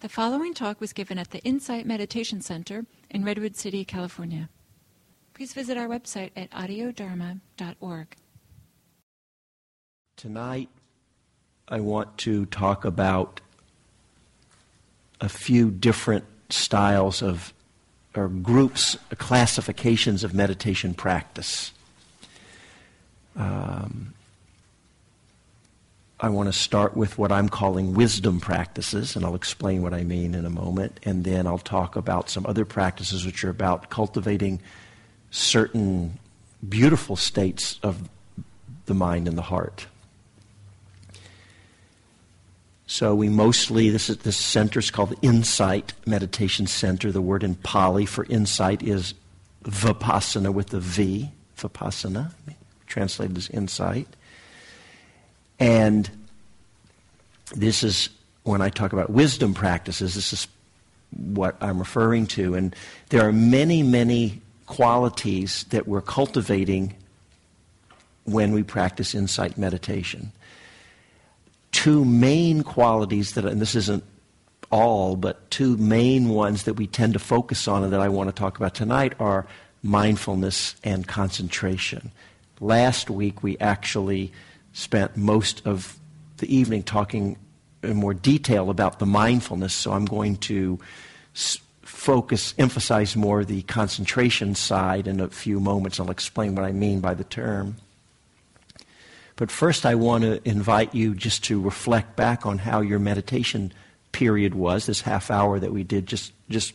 The following talk was given at the Insight Meditation Center in Redwood City, California. Please visit our website at audiodharma.org. Tonight, I want to talk about a few different styles of, or groups, classifications of meditation practice. Um, I want to start with what I'm calling wisdom practices, and I'll explain what I mean in a moment. And then I'll talk about some other practices which are about cultivating certain beautiful states of the mind and the heart. So we mostly this is this center is called the Insight Meditation Center. The word in Pali for insight is vipassana with the V, vipassana, translated as insight. And this is when I talk about wisdom practices, this is what I'm referring to. And there are many, many qualities that we're cultivating when we practice insight meditation. Two main qualities that, and this isn't all, but two main ones that we tend to focus on and that I want to talk about tonight are mindfulness and concentration. Last week we actually spent most of the evening talking in more detail about the mindfulness, so I'm going to focus, emphasize more the concentration side in a few moments. I'll explain what I mean by the term. But first, I want to invite you just to reflect back on how your meditation period was, this half hour that we did just, just,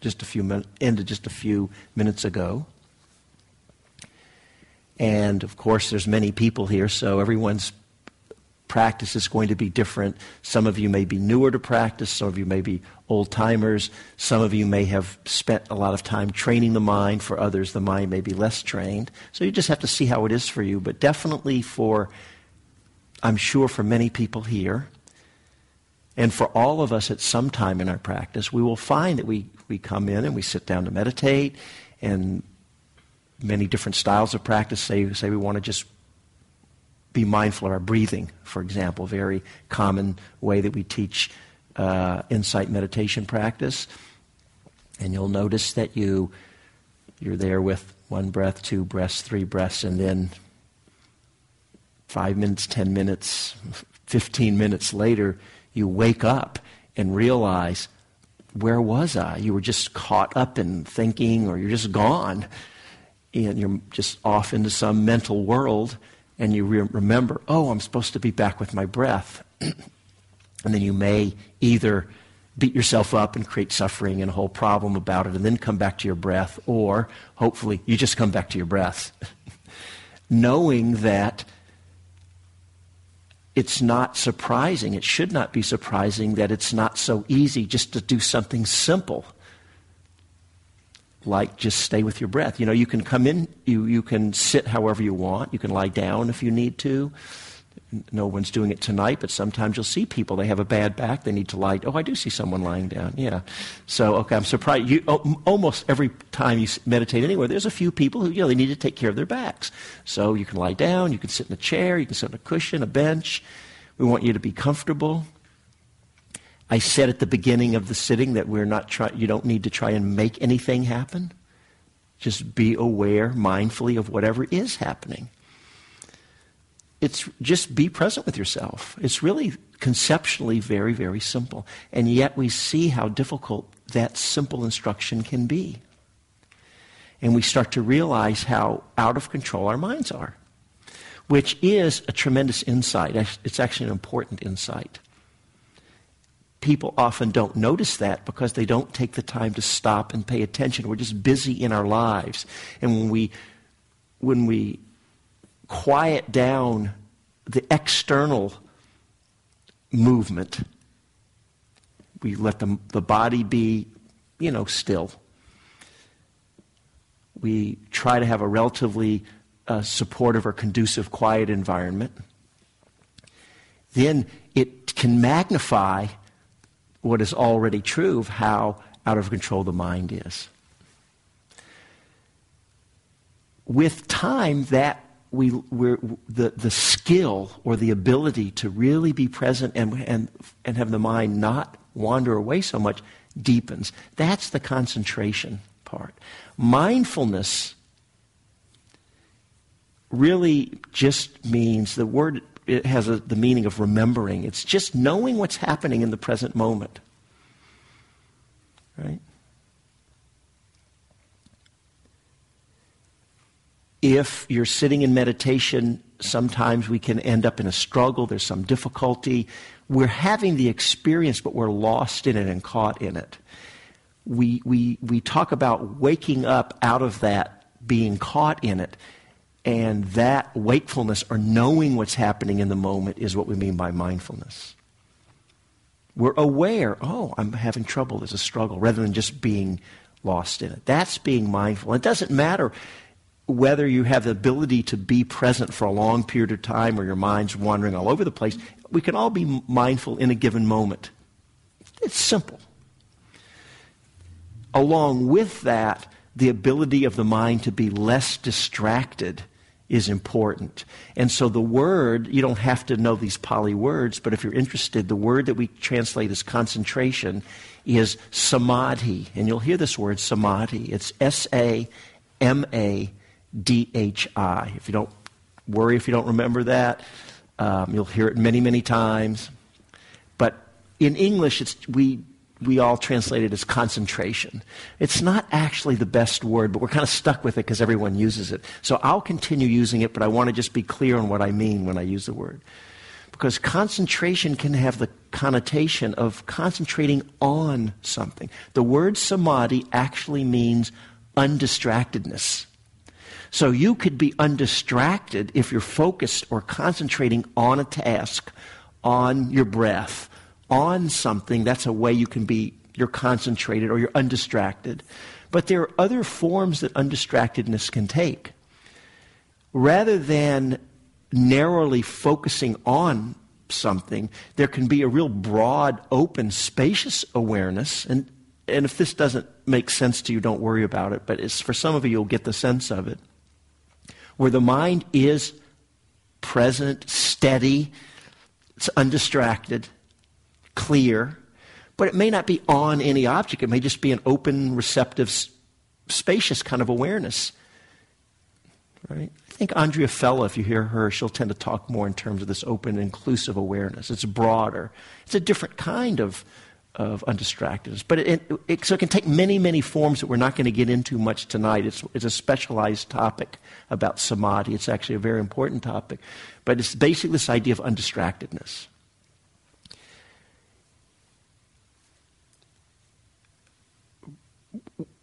just a few minutes, ended just a few minutes ago. And of course, there's many people here, so everyone's practice is going to be different. Some of you may be newer to practice, some of you may be old timers, some of you may have spent a lot of time training the mind, for others, the mind may be less trained. So you just have to see how it is for you. But definitely for, I'm sure, for many people here, and for all of us at some time in our practice, we will find that we, we come in and we sit down to meditate, and many different styles of practice say, say we want to just be mindful of our breathing, for example, very common way that we teach uh, insight meditation practice. And you'll notice that you you're there with one breath, two breaths, three breaths, and then five minutes, ten minutes, fifteen minutes later, you wake up and realize, where was I? You were just caught up in thinking, or you're just gone, and you're just off into some mental world and you re- remember, oh, I'm supposed to be back with my breath. and then you may either beat yourself up and create suffering and a whole problem about it and then come back to your breath, or hopefully you just come back to your breath. Knowing that it's not surprising, it should not be surprising that it's not so easy just to do something simple like just stay with your breath. You know, you can come in, you, you can sit however you want, you can lie down if you need to. No one's doing it tonight, but sometimes you'll see people, they have a bad back, they need to lie. Oh, I do see someone lying down, yeah. So, okay, I'm surprised. You, oh, almost every time you meditate anywhere, there's a few people who, you know, they need to take care of their backs. So you can lie down, you can sit in a chair, you can sit on a cushion, a bench. We want you to be comfortable. I said at the beginning of the sitting that we're not try, you don't need to try and make anything happen. Just be aware mindfully of whatever is happening. It's just be present with yourself. It's really conceptually very, very simple. And yet we see how difficult that simple instruction can be. And we start to realize how out of control our minds are, which is a tremendous insight. It's actually an important insight people often don't notice that because they don't take the time to stop and pay attention. We're just busy in our lives. And when we, when we quiet down the external movement, we let the, the body be, you know, still. We try to have a relatively uh, supportive or conducive, quiet environment. Then it can magnify what is already true of how out of control the mind is. With time, that we, we're, the, the skill or the ability to really be present and, and, and have the mind not wander away so much deepens. That's the concentration part. Mindfulness really just means the word it has a, the meaning of remembering. It's just knowing what's happening in the present moment. Right? If you're sitting in meditation, sometimes we can end up in a struggle, there's some difficulty. We're having the experience, but we're lost in it and caught in it. We, we, we talk about waking up out of that, being caught in it. And that wakefulness or knowing what's happening in the moment is what we mean by mindfulness. We're aware, oh, I'm having trouble, there's a struggle, rather than just being lost in it. That's being mindful. It doesn't matter whether you have the ability to be present for a long period of time or your mind's wandering all over the place. We can all be mindful in a given moment. It's simple. Along with that, the ability of the mind to be less distracted is important. And so the word, you don't have to know these Pali words, but if you're interested, the word that we translate as concentration is samadhi. And you'll hear this word samadhi. It's S A M A D H I. If you don't worry if you don't remember that, um, you'll hear it many, many times. But in English, it's, we we all translate it as concentration. It's not actually the best word, but we're kind of stuck with it because everyone uses it. So I'll continue using it, but I want to just be clear on what I mean when I use the word. Because concentration can have the connotation of concentrating on something. The word samadhi actually means undistractedness. So you could be undistracted if you're focused or concentrating on a task, on your breath, on something, that's a way you can be, you're concentrated or you're undistracted. But there are other forms that undistractedness can take. Rather than narrowly focusing on something, there can be a real broad, open, spacious awareness. And, and if this doesn't make sense to you, don't worry about it. But for some of you, you'll get the sense of it. Where the mind is present, steady, it's undistracted, clear, but it may not be on any object. It may just be an open, receptive, spacious kind of awareness. Right? I think Andrea Fella, if you hear her, she'll tend to talk more in terms of this open, inclusive awareness. It's broader. It's a different kind of, of undistractedness. But it, it, it, so it can take many, many forms that we're not going to get into much tonight. It's, it's a specialized topic about samadhi. It's actually a very important topic. But it's basically this idea of undistractedness.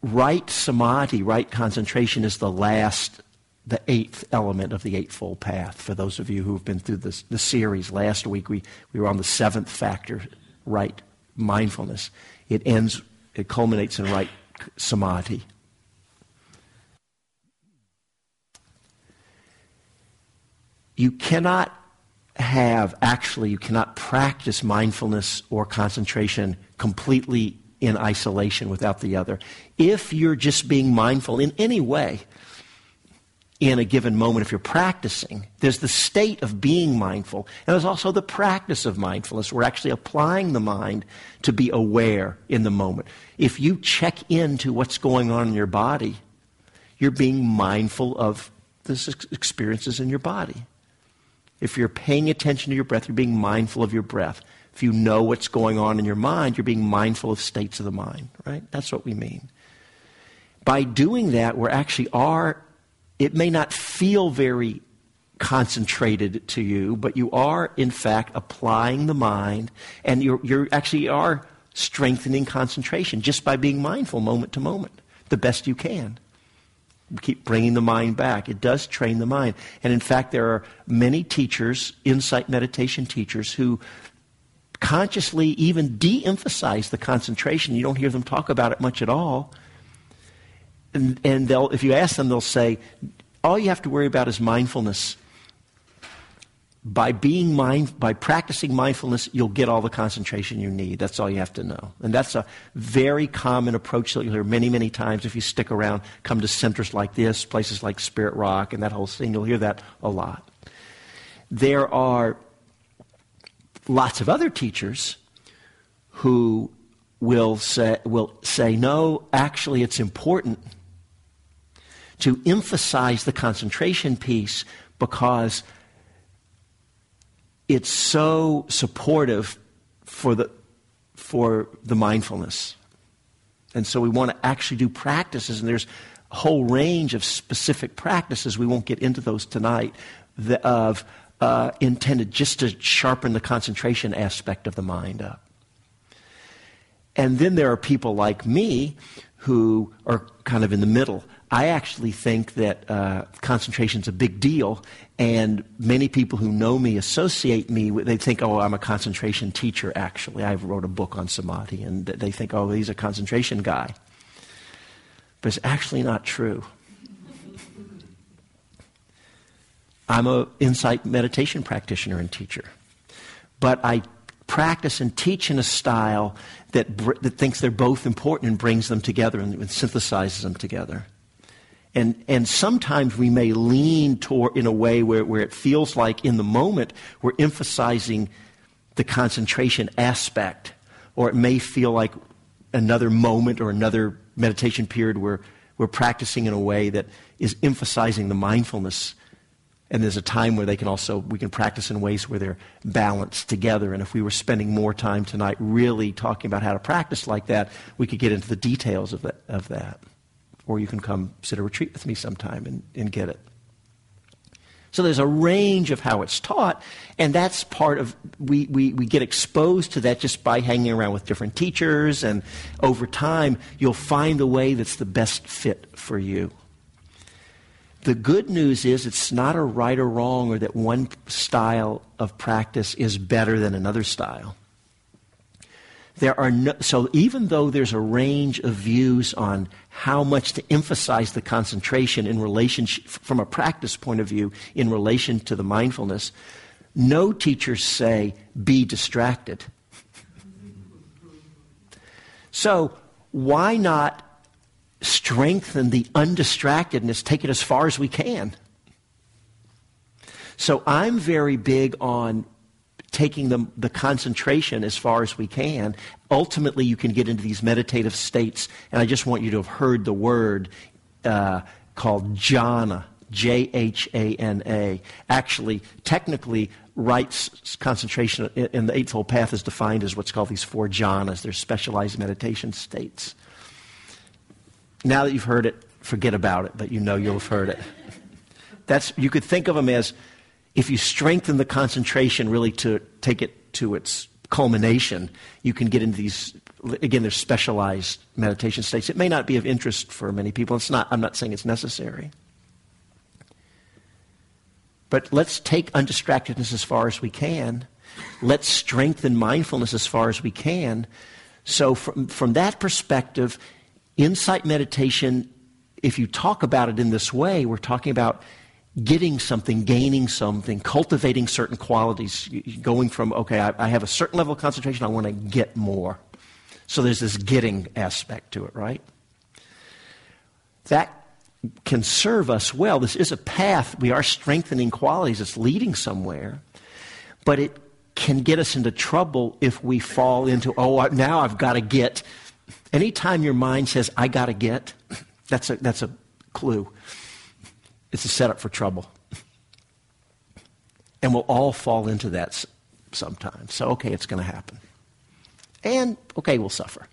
Right samadhi, right concentration is the last, the eighth element of the Eightfold Path. For those of you who've been through this, the series, last week we, we were on the seventh factor, right mindfulness. It ends, it culminates in right samadhi. You cannot have, actually, you cannot practice mindfulness or concentration completely in isolation without the other. If you're just being mindful in any way in a given moment, if you're practicing, there's the state of being mindful, and there's also the practice of mindfulness. We're actually applying the mind to be aware in the moment. If you check into what's going on in your body, you're being mindful of the experiences in your body. If you're paying attention to your breath, you're being mindful of your breath. If you know what's going on in your mind, you're being mindful of states of the mind, right? That's what we mean. By doing that, we're actually are, it may not feel very concentrated to you, but you are, in fact, applying the mind, and you you actually are strengthening concentration just by being mindful moment to moment, the best you can. Keep bringing the mind back. It does train the mind. And in fact, there are many teachers, insight meditation teachers, who consciously even de emphasize the concentration. You don't hear them talk about it much at all. And, and they'll, if you ask them, they'll say, all you have to worry about is mindfulness. By being mind, by practicing mindfulness, you'll get all the concentration you need. That's all you have to know. And that's a very common approach that you'll hear many, many times if you stick around, come to centers like this, places like Spirit Rock, and that whole thing. You'll hear that a lot. There are lots of other teachers who will say, will say, no, actually, it's important to emphasize the concentration piece because it's so supportive for the, for the mindfulness. And so we want to actually do practices, and there's a whole range of specific practices. We won't get into those tonight the, of uh, intended just to sharpen the concentration aspect of the mind up. And then there are people like me who are kind of in the middle. I actually think that uh, concentration is a big deal, and many people who know me associate me with, they think, oh, I'm a concentration teacher, actually. I wrote a book on samadhi, and they think, oh, he's a concentration guy. But it's actually not true. I'm an insight meditation practitioner and teacher. But I practice and teach in a style that, that thinks they're both important and brings them together and, and synthesizes them together. And, and sometimes we may lean toward in a way where, where it feels like in the moment we're emphasizing the concentration aspect, or it may feel like another moment or another meditation period where we're practicing in a way that is emphasizing the mindfulness and there's a time where they can also we can practice in ways where they're balanced together and if we were spending more time tonight really talking about how to practice like that we could get into the details of that, of that. or you can come sit a retreat with me sometime and, and get it so there's a range of how it's taught, and that's part of, we, we, we get exposed to that just by hanging around with different teachers, and over time, you'll find the way that's the best fit for you. The good news is it's not a right or wrong or that one style of practice is better than another style. There are no, so even though there's a range of views on how much to emphasize the concentration in relation from a practice point of view in relation to the mindfulness, no teachers say be distracted. So why not strengthen the undistractedness, take it as far as we can. So I'm very big on taking the, the concentration as far as we can. Ultimately, you can get into these meditative states, and I just want you to have heard the word uh, called jhana, J H A N A. Actually, technically, right concentration in the Eightfold Path is defined as what's called these four jhanas. They're specialized meditation states. Now that you've heard it, forget about it, but you know you'll have heard it. That's, you could think of them as if you strengthen the concentration really to take it to its culmination, you can get into these, again, they're specialized meditation states. It may not be of interest for many people. It's not, I'm not saying it's necessary. But let's take undistractedness as far as we can. Let's strengthen mindfulness as far as we can. So, from, from that perspective, Insight meditation, if you talk about it in this way, we're talking about getting something, gaining something, cultivating certain qualities, going from, okay, I, I have a certain level of concentration, I want to get more. So there's this getting aspect to it, right? That can serve us well. This is a path. We are strengthening qualities. It's leading somewhere. But it can get us into trouble if we fall into, oh, now I've got to get Anytime your mind says, I got to get, that's a, that's a clue. It's a setup for trouble. And we'll all fall into that sometimes. So, okay, it's going to happen. And, okay, we'll suffer.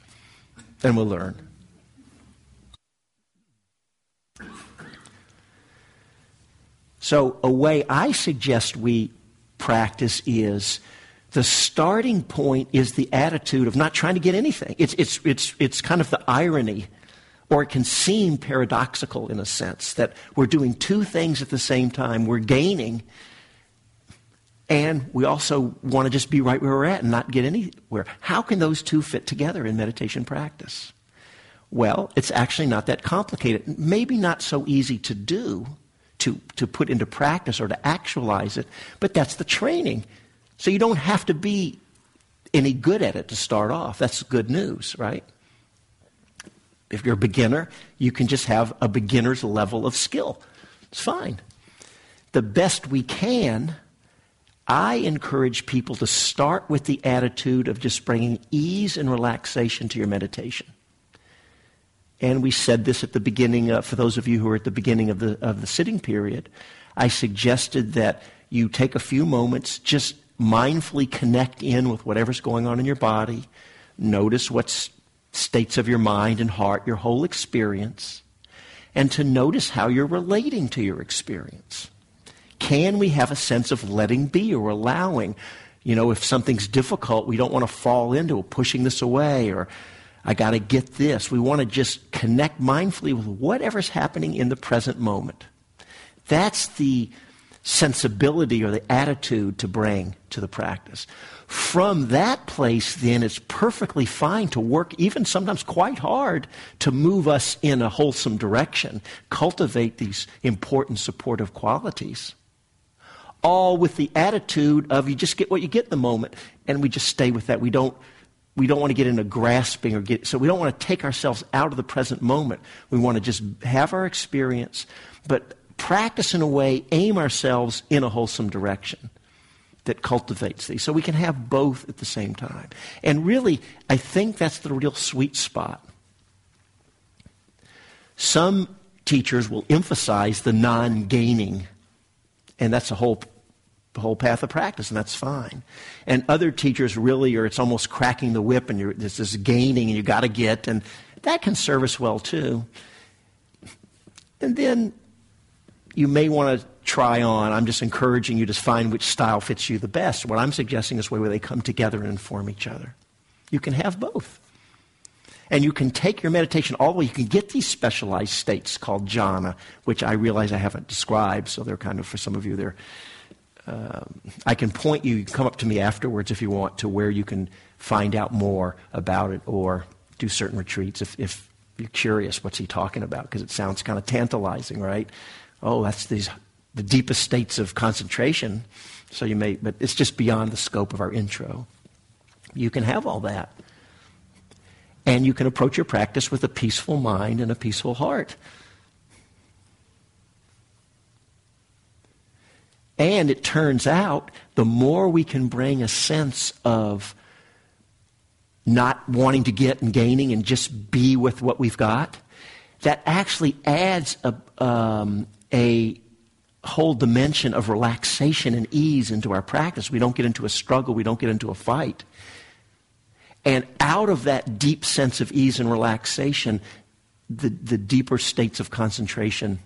And we'll learn. So, a way I suggest we practice is the starting point is the attitude of not trying to get anything. It's, it's, it's, it's kind of the irony, or it can seem paradoxical in a sense, that we're doing two things at the same time. We're gaining, and we also want to just be right where we're at and not get anywhere. How can those two fit together in meditation practice? Well, it's actually not that complicated. Maybe not so easy to do, to, to put into practice or to actualize it, but that's the training. So you don't have to be any good at it to start off. That's good news, right? If you're a beginner, you can just have a beginner's level of skill. It's fine. The best we can, I encourage people to start with the attitude of just bringing ease and relaxation to your meditation. And we said this at the beginning, uh, for those of you who are at the beginning of the, of the sitting period. I suggested that you take a few moments, just mindfully connect in with whatever's going on in your body, notice what states of your mind and heart, your whole experience, and to notice how you're relating to your experience. Can we have a sense of letting be or allowing? You know, if something's difficult, we don't want to fall into pushing this away or I got to get this. We want to just connect mindfully with whatever's happening in the present moment. That's the sensibility or the attitude to bring to the practice. From that place, then, it's perfectly fine to work, even sometimes quite hard, to move us in a wholesome direction, cultivate these important supportive qualities. All with the attitude of you just get what you get in the moment, and we just stay with that. We don't we don't want to get into grasping or get so we don't want to take ourselves out of the present moment we want to just have our experience but practice in a way aim ourselves in a wholesome direction that cultivates these so we can have both at the same time and really i think that's the real sweet spot some teachers will emphasize the non-gaining and that's a whole the whole path of practice, and that's fine. And other teachers really are, it's almost cracking the whip, and you're, there's this gaining, and you got to get, and that can serve us well too. And then you may want to try on. I'm just encouraging you to find which style fits you the best. What I'm suggesting is way where they come together and inform each other. You can have both. And you can take your meditation all the way. You can get these specialized states called jhana, which I realize I haven't described, so they're kind of, for some of you, they're um, I can point you, you can come up to me afterwards if you want, to where you can find out more about it or do certain retreats if, if you're curious what's he talking about, because it sounds kind of tantalizing, right? Oh, that's these, the deepest states of concentration. So you may, but it's just beyond the scope of our intro. You can have all that. And you can approach your practice with a peaceful mind and a peaceful heart. And it turns out the more we can bring a sense of not wanting to get and gaining and just be with what we've got, that actually adds a, um, a whole dimension of relaxation and ease into our practice. We don't get into a struggle, we don't get into a fight. And out of that deep sense of ease and relaxation, the, the deeper states of concentration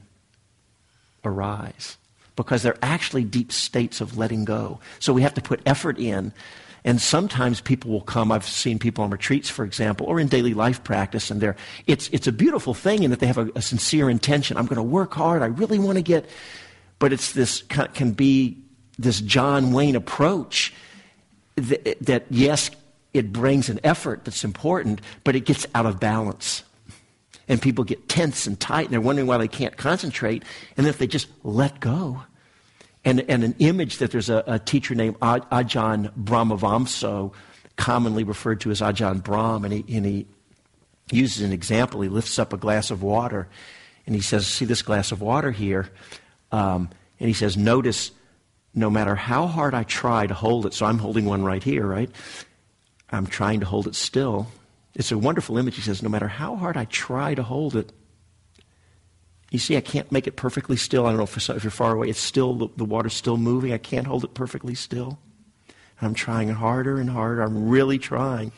arise because they're actually deep states of letting go. So we have to put effort in. And sometimes people will come, I've seen people on retreats, for example, or in daily life practice, and they're, it's, it's a beautiful thing in that they have a, a sincere intention. I'm going to work hard. I really want to get, but it's this, can be this John Wayne approach that, that yes, it brings an effort that's important, but it gets out of balance and people get tense and tight and they're wondering why they can't concentrate. And if they just let go, and, and an image that there's a, a teacher named Ajahn Brahmavamso, commonly referred to as Ajahn Brahm, and he, and he uses an example. He lifts up a glass of water and he says, See this glass of water here? Um, and he says, Notice no matter how hard I try to hold it, so I'm holding one right here, right? I'm trying to hold it still. It's a wonderful image. He says, no matter how hard I try to hold it, you see, I can't make it perfectly still. I don't know if, if you're far away. It's still, the, the water's still moving. I can't hold it perfectly still. And I'm trying harder and harder. I'm really trying.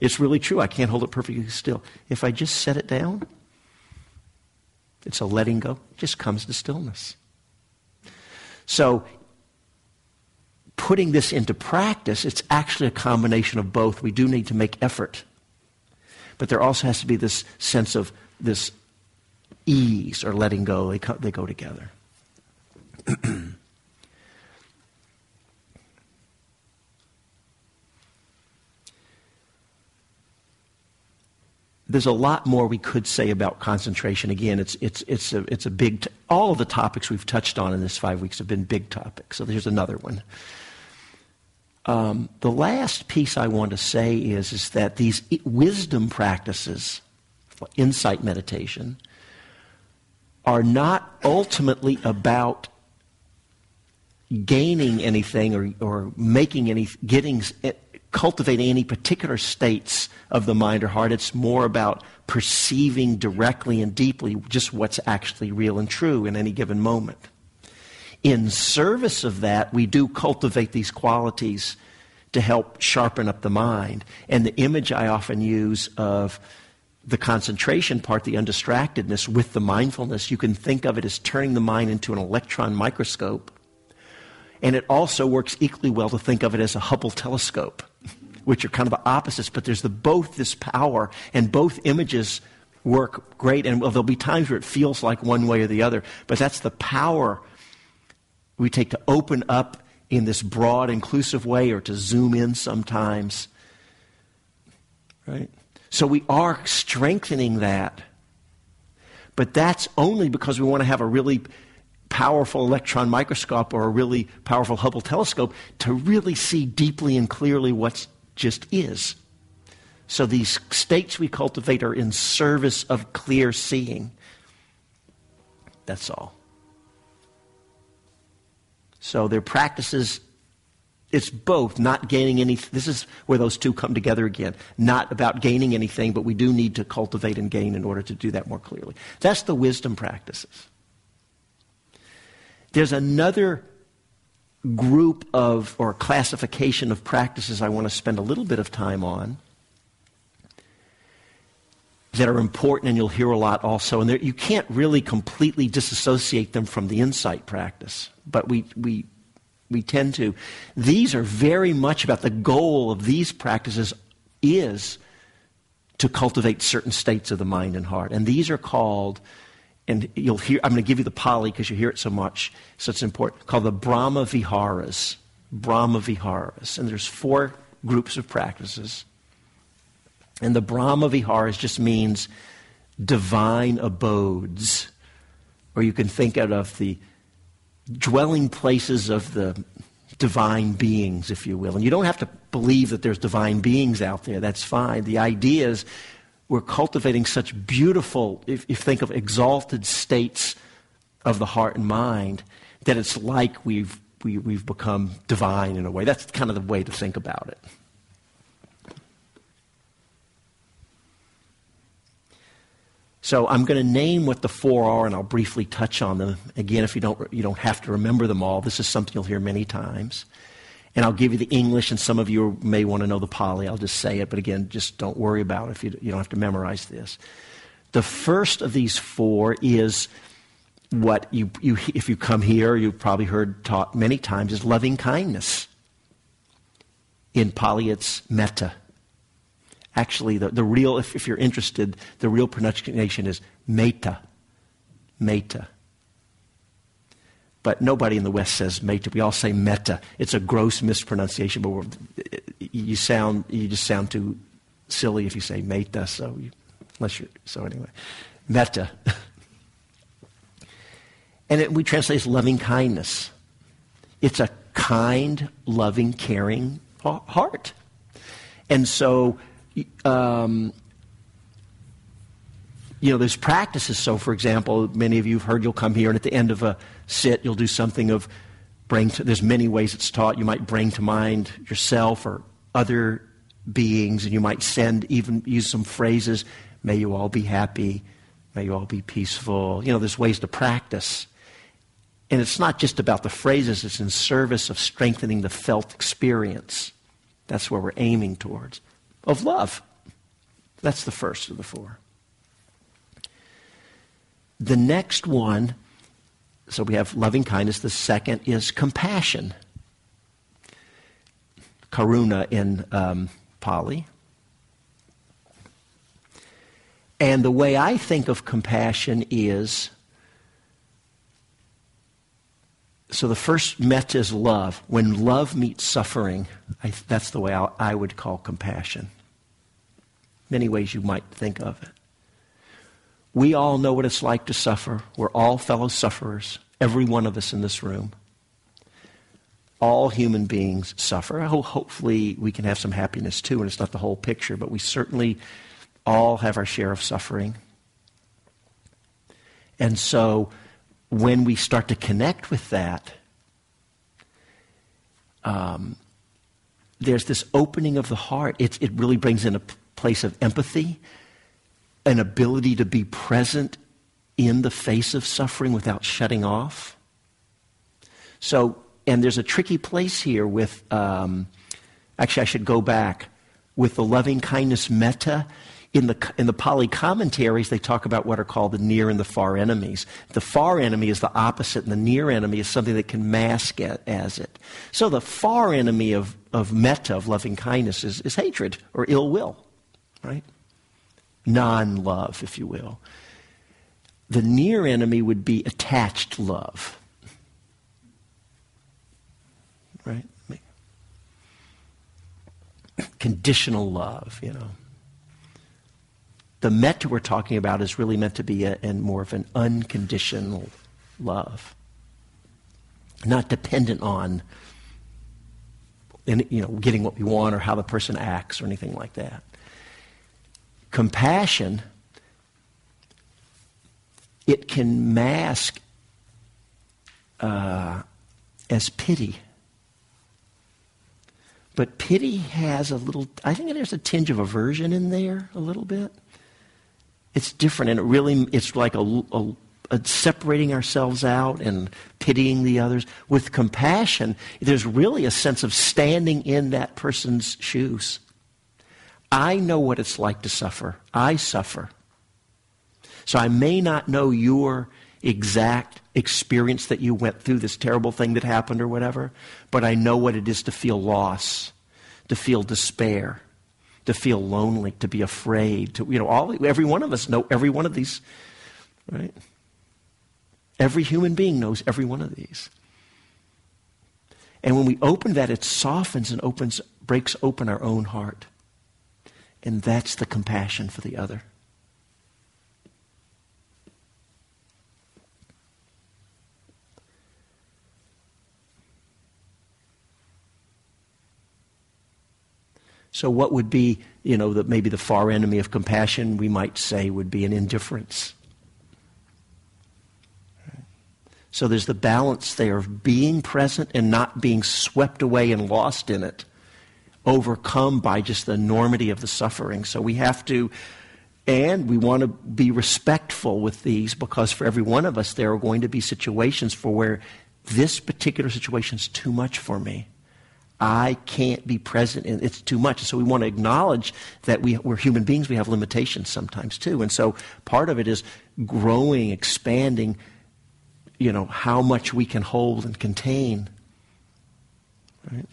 It's really true. I can't hold it perfectly still. If I just set it down, it's a letting go. It just comes to stillness. So, putting this into practice, it's actually a combination of both. We do need to make effort but there also has to be this sense of this ease or letting go. They, co- they go together. There's a lot more we could say about concentration. Again, it's, it's, it's, a, it's a big, t- all of the topics we've touched on in this five weeks have been big topics. So there's another one. Um, the last piece I want to say is, is that these wisdom practices, for insight meditation, are not ultimately about gaining anything or, or making any, getting, cultivating any particular states of the mind or heart. It's more about perceiving directly and deeply just what's actually real and true in any given moment. In service of that, we do cultivate these qualities to help sharpen up the mind. And the image I often use of the concentration part, the undistractedness with the mindfulness, you can think of it as turning the mind into an electron microscope. And it also works equally well to think of it as a Hubble telescope, which are kind of opposites, but there's the, both this power, and both images work great. And well, there'll be times where it feels like one way or the other, but that's the power we take to open up in this broad, inclusive way or to zoom in sometimes. Right? So we are strengthening that. But that's only because we want to have a really powerful electron microscope or a really powerful Hubble telescope to really see deeply and clearly what just is. So these states we cultivate are in service of clear seeing. That's all. So their practices, it's both not gaining any. This is where those two come together again. Not about gaining anything, but we do need to cultivate and gain in order to do that more clearly. That's the wisdom practices. There's another group of, or classification of practices I want to spend a little bit of time on that are important and you'll hear a lot also. And you can't really completely disassociate them from the insight practice, but we, we, we tend to. These are very much about the goal of these practices is to cultivate certain states of the mind and heart. And these are called, and you'll hear, I'm going to give you the Pali because you hear it so much, so it's important, called the Brahma Viharas. Brahma Viharas. And there's four groups of practices. And the Brahma Viharas just means divine abodes. Or you can think out of the dwelling places of the divine beings, if you will. And you don't have to believe that there's divine beings out there. That's fine. The idea is we're cultivating such beautiful, if you think of exalted states of the heart and mind, that it's like we've, we, have we have become divine in a way. That's kind of the way to think about it. So I'm going to name what the four are, and I'll briefly touch on them. Again, if you don't, you don't have to remember them all. This is something you'll hear many times. And I'll give you the English, and some of you may want to know the Pali. I'll just say it, but again, just don't worry about it if you, you don't have to memorize this. The first of these four is what you, you, if you come here, you've probably heard taught many times, is loving kindness. In Pali, it's metta. Actually, the, the real, if, if you're interested, the real pronunciation is metta. Metta. But nobody in the West says metta. We all say metta. It's a gross mispronunciation, but you sound you just sound too silly if you say metta. So, you, unless you're so anyway, metta. and it, we translate as loving kindness. It's a kind, loving, caring heart. And so um, you know, there's practices. So, for example, many of you have heard you'll come here and at the end of a sit, you'll do something of bring to, there's many ways it's taught. You might bring to mind yourself or other beings, and you might send, even use some phrases, may you all be happy, may you all be peaceful. You know, there's ways to practice. And it's not just about the phrases, it's in service of strengthening the felt experience. That's where we're aiming towards of love. That's the first of the four. The next one, so we have loving kindness. The second is compassion. Karuna in um, Pali. And the way I think of compassion is so the first metta is love. When love meets suffering, I, that's the way I, I would call compassion. Many ways you might think of it. We all know what it's like to suffer. We're all fellow sufferers, every one of us in this room. All human beings suffer. Hopefully, we can have some happiness too, and it's not the whole picture, but we certainly all have our share of suffering. And so, when we start to connect with that, um, there's this opening of the heart. It, it really brings in a p- place of empathy, an ability to be present in the face of suffering without shutting off. So, and there's a tricky place here with, um, actually, I should go back, with the loving kindness metta in the, in the Pali commentaries, they talk about what are called the near and the far enemies. The far enemy is the opposite, and the near enemy is something that can mask it as it. So the far enemy of, of metta, of loving kindness, is, is hatred or ill will, right? Non love, if you will. The near enemy would be attached love. Right? Conditional love, you know the metta we're talking about is really meant to be a, a more of an unconditional love, not dependent on you know, getting what we want or how the person acts or anything like that. Compassion, it can mask uh, as pity. But pity has a little, I think there's a tinge of aversion in there a little bit. It's different, and it really it's like a, a, a separating ourselves out and pitying the others. With compassion, there's really a sense of standing in that person's shoes. I know what it's like to suffer. I suffer. So I may not know your exact experience that you went through, this terrible thing that happened or whatever, but I know what it is to feel loss, to feel despair, to feel lonely, to be afraid, to, you know, all, every one of us know every one of these, right? Every human being knows every one of these. And when we open that, it softens and opens, breaks open our own heart. And that's the compassion for the other. So, what would be, you know, the, maybe the far enemy of compassion, we might say, would be an indifference. So, there's the balance there of being present and not being swept away and lost in it, overcome by just the enormity of the suffering. So, we have to, and we want to be respectful with these because for every one of us, there are going to be situations for where this particular situation is too much for me. I can't be present and it's too much. So we want to acknowledge that we, we're human beings, we have limitations sometimes too. And so part of it is growing, expanding, you know, how much we can hold and contain. Right?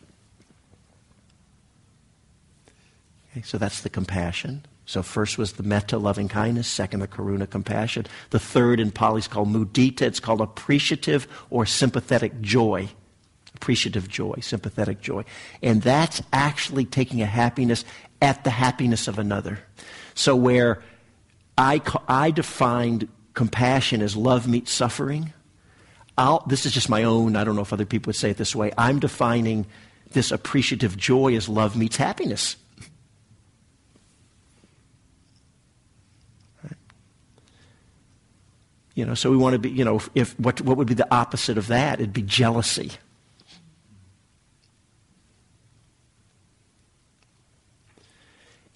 Okay, so that's the compassion. So first was the metta, loving kindness. Second, the karuna, compassion. The third in Pali is called mudita. It's called appreciative or sympathetic joy appreciative joy, sympathetic joy. And that's actually taking a happiness at the happiness of another. So where I, I defined compassion as love meets suffering, I'll, this is just my own, I don't know if other people would say it this way. I'm defining this appreciative joy as love meets happiness. You know, so we want to be, you know, if what, what would be the opposite of that? It'd be jealousy.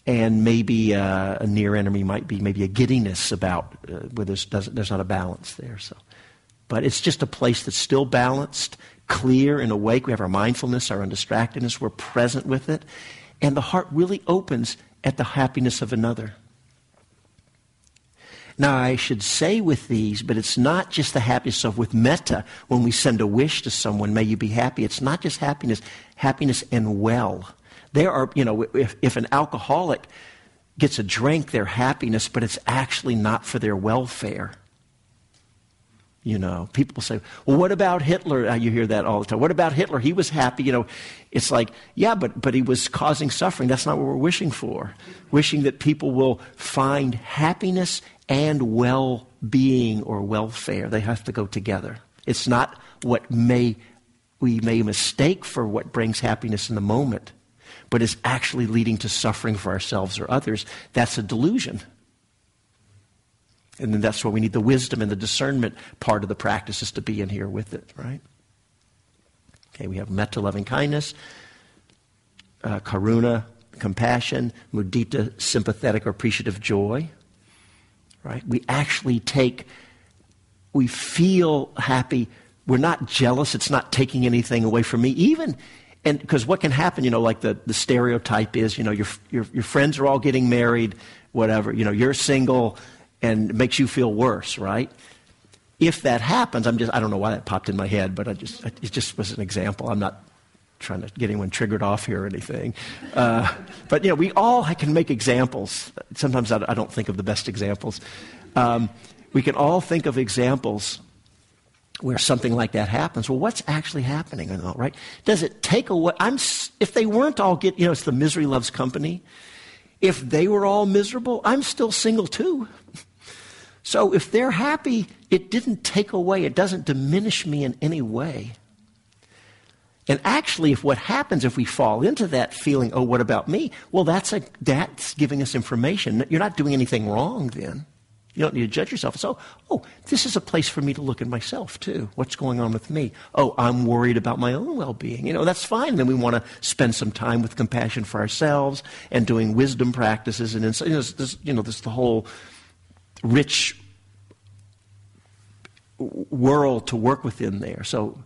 And maybe uh, a near enemy might be maybe a giddiness about uh, where there's, there's not a balance there. So, but it's just a place that's still balanced, clear, and awake. We have our mindfulness, our undistractedness. We're present with it, and the heart really opens at the happiness of another. Now, I should say with these, but it's not just the happiness of with metta, when we send a wish to someone, may you be happy. It's not just happiness, happiness and well. There are, you know, if, if an alcoholic gets a drink, their happiness, but it's actually not for their welfare. You know, people say, well, what about Hitler? Uh, you hear that all the time. What about Hitler? He was happy. You know, it's like, yeah, but, but he was causing suffering. That's not what we're wishing for. Wishing that people will find happiness and well being or welfare. They have to go together. It's not what may, we may mistake for what brings happiness in the moment but is actually leading to suffering for ourselves or others, that's a delusion. And then that's why we need the wisdom and the discernment part of the practice is to be in here with it, right? Okay, we have metta, loving kindness, uh, karuna, compassion, mudita, sympathetic or appreciative joy. Right? We actually take, we feel happy. We're not jealous. It's not taking anything away from me. Even, and because what can happen, you know, like the, the stereotype is, you know, your, your, your friends are all getting married, whatever, you know, you're single, and it makes you feel worse, right? If that happens, I'm just, I don't know why that popped in my head, but I just, it just was an example. I'm not trying to get anyone triggered off here or anything. Uh, but, you know, we all can make examples. Sometimes I, I don't think of the best examples. Um, we can all think of examples where something like that happens. Well, what's actually happening, right? Does it take away? I'm, if they weren't all get, you know, it's the misery loves company. If they were all miserable, I'm still single too. So if they're happy, it didn't take away, it doesn't diminish me in any way. And actually, if what happens if we fall into that feeling, oh, what about me? Well, that's, a, that's giving us information. You're not doing anything wrong then. You don't need to judge yourself. So, oh, this is a place for me to look at myself too. What's going on with me? Oh, I'm worried about my own well-being. You know, that's fine. Then we want to spend some time with compassion for ourselves and doing wisdom practices and you know, this, you know, this the whole rich world to work within there. So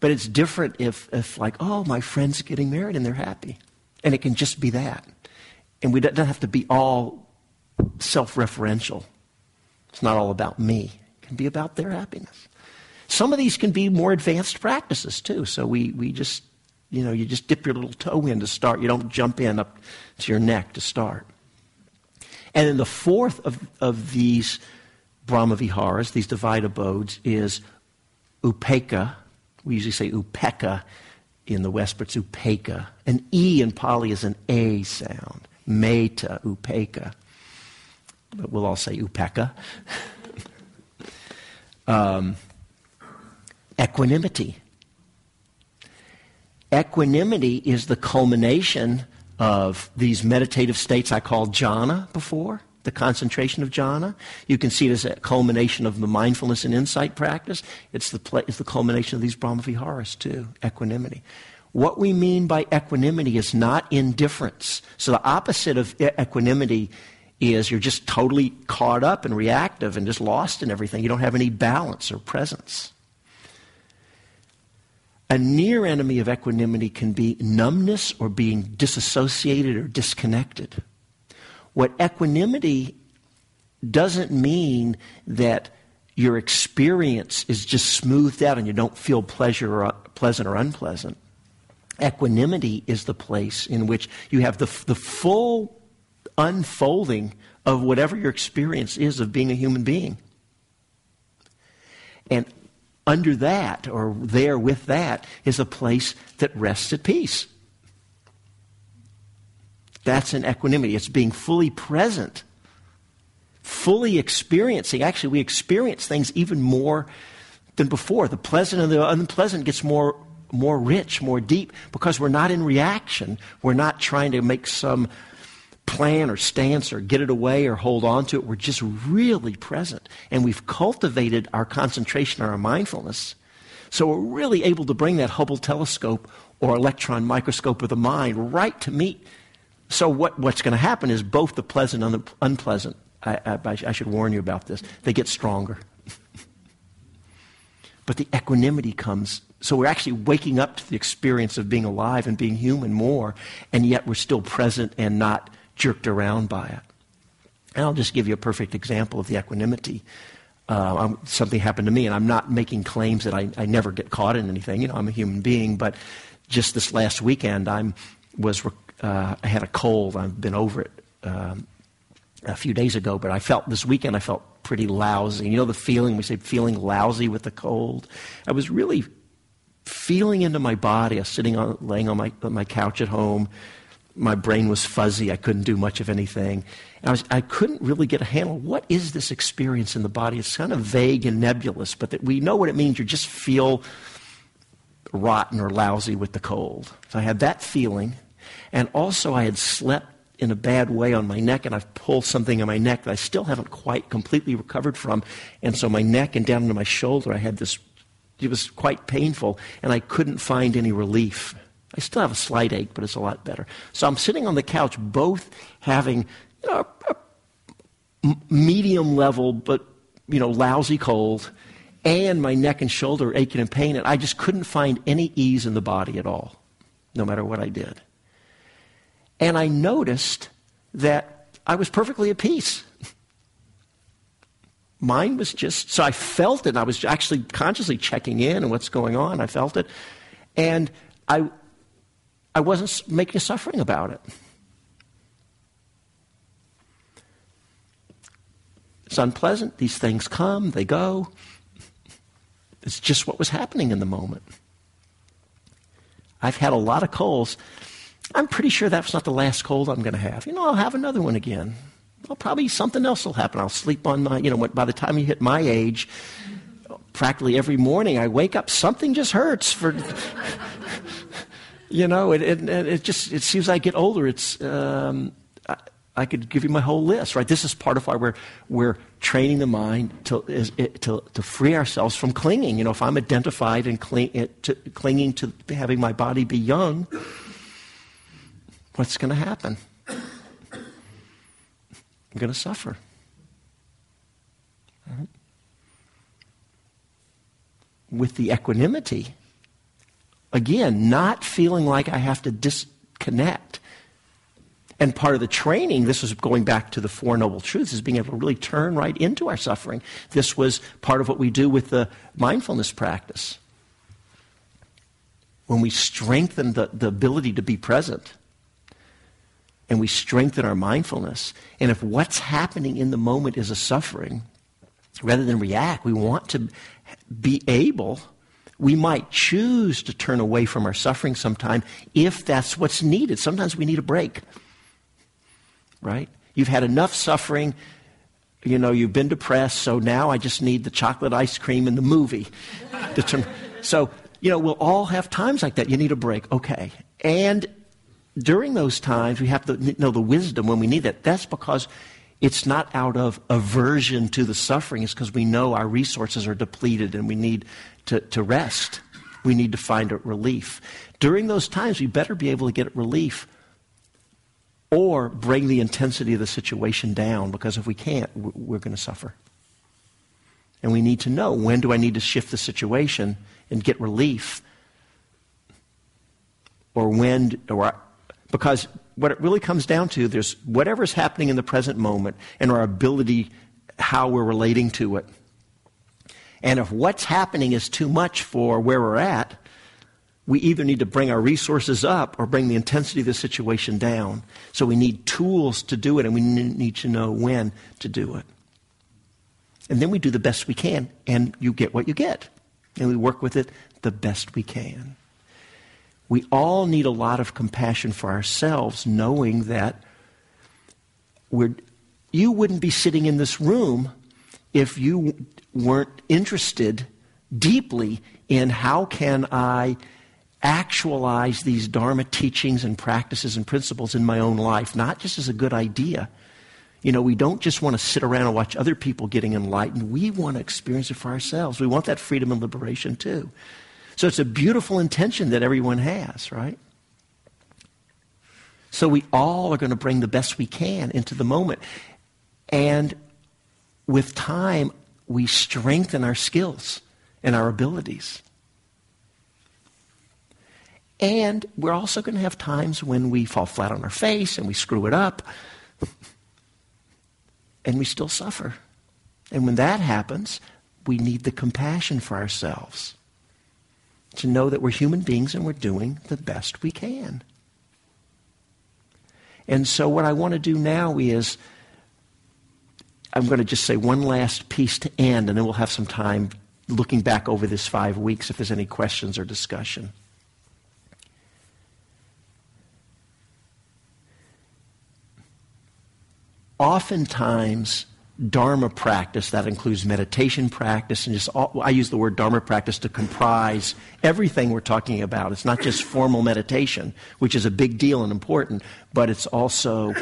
but it's different if, if, like, oh, my friend's getting married and they're happy. And it can just be that. And we don't have to be all self referential. It's not all about me, it can be about their happiness. Some of these can be more advanced practices, too. So we, we just, you know, you just dip your little toe in to start. You don't jump in up to your neck to start. And then the fourth of, of these Brahma Viharas, these divine abodes, is Upekkha, we usually say upeka in the West, but it's upeka. An E in Pali is an A sound. Metta, upeka. But we'll all say upeka. um, equanimity. Equanimity is the culmination of these meditative states I called jhana before the concentration of jhana. You can see it as a culmination of the mindfulness and insight practice. It's the, it's the culmination of these brahmaviharas too, equanimity. What we mean by equanimity is not indifference. So the opposite of equanimity is you're just totally caught up and reactive and just lost in everything. You don't have any balance or presence. A near enemy of equanimity can be numbness or being disassociated or disconnected. What equanimity doesn't mean that your experience is just smoothed out and you don't feel pleasure or, uh, pleasant or unpleasant. Equanimity is the place in which you have the, the full unfolding of whatever your experience is of being a human being. And under that, or there with that, is a place that rests at peace. That's an equanimity. It's being fully present, fully experiencing. Actually, we experience things even more than before. The pleasant and the unpleasant gets more, more rich, more deep, because we're not in reaction. We're not trying to make some plan or stance or get it away or hold on to it. We're just really present. And we've cultivated our concentration, our mindfulness. So we're really able to bring that Hubble telescope or electron microscope of the mind right to meet so what, what's going to happen is both the pleasant and the unpleasant, I, I, I should warn you about this, they get stronger. but the equanimity comes. So we're actually waking up to the experience of being alive and being human more, and yet we're still present and not jerked around by it. And I'll just give you a perfect example of the equanimity. Uh, something happened to me, and I'm not making claims that I, I never get caught in anything. You know, I'm a human being, but just this last weekend, I was uh, I had a cold. I've been over it um, a few days ago, but I felt this weekend I felt pretty lousy. You know the feeling we say feeling lousy with the cold. I was really feeling into my body. I was sitting on, laying on my on my couch at home. My brain was fuzzy. I couldn't do much of anything. I, was, I couldn't really get a handle. What is this experience in the body? It's kind of vague and nebulous, but that we know what it means. You just feel rotten or lousy with the cold. So I had that feeling. And also, I had slept in a bad way on my neck, and I've pulled something in my neck that I still haven't quite completely recovered from. And so, my neck and down into my shoulder, I had this It was quite painful, and I couldn't find any relief. I still have a slight ache, but it's a lot better. So I'm sitting on the couch, both having you know, a medium level, but you know, lousy cold, and my neck and shoulder aching and pain, and I just couldn't find any ease in the body at all, no matter what I did. And I noticed that I was perfectly at peace. Mine was just, so I felt it. I was actually consciously checking in and what's going on. I felt it. And I, I wasn't making a suffering about it. It's unpleasant. These things come, they go. It's just what was happening in the moment. I've had a lot of colds. I'm pretty sure that's not the last cold I'm going to have. You know, I'll have another one again. Well, probably something else will happen. I'll sleep on my, you know, by the time you hit my age, practically every morning I wake up, something just hurts for, you know, it, it, it, just, it seems I get older. It's, um, I, I, could give you my whole list, right? This is part of why we're, we're training the mind to, is, to, to free ourselves from clinging. You know, if I'm identified and cling, to, clinging to having my body be young, what's going to happen? I'm going to suffer. Right? With the equanimity, again, not feeling like I have to disconnect. And part of the training, this was going back to the Four Noble Truths, is being able to really turn right into our suffering. This was part of what we do with the mindfulness practice. When we strengthen the, the ability to be present and we strengthen our mindfulness. And if what's happening in the moment is a suffering, rather than react, we want to be able, we might choose to turn away from our suffering sometime if that's what's needed. Sometimes we need a break, right? You've had enough suffering. You know, you've been depressed, so now I just need the chocolate ice cream and the movie. so, you know, we'll all have times like that. You need a break. Okay. And during those times, we have to know the wisdom when we need it. That's because it's not out of aversion to the suffering. It's because we know our resources are depleted and we need to, to rest. We need to find a relief. During those times, we better be able to get relief or bring the intensity of the situation down because if we can't, we're going to suffer. And we need to know when do I need to shift the situation and get relief or when or because what it really comes down to, there's whatever's happening in the present moment and our ability, how we're relating to it. And if what's happening is too much for where we're at, we either need to bring our resources up or bring the intensity of the situation down. So we need tools to do it, and we need to know when to do it. And then we do the best we can, and you get what you get. And we work with it the best we can. We all need a lot of compassion for ourselves, knowing that we're, you wouldn't be sitting in this room if you weren't interested deeply in how can I actualize these Dharma teachings and practices and principles in my own life, not just as a good idea. You know, we don't just want to sit around and watch other people getting enlightened. We want to experience it for ourselves. We want that freedom and liberation too. So it's a beautiful intention that everyone has, right? So we all are going to bring the best we can into the moment. And with time, we strengthen our skills and our abilities. And we're also going to have times when we fall flat on our face and we screw it up and we still suffer. And when that happens, we need the compassion for ourselves to know that we're human beings and we're doing the best we can. And so, what I want to do now is I'm going to just say one last piece to end, and then we'll have some time looking back over this five weeks if there's any questions or discussion. Oftentimes, Dharma practice, that includes meditation practice, and just all, I use the word Dharma practice to comprise everything we're talking about. It's not just formal meditation, which is a big deal and important, but it's also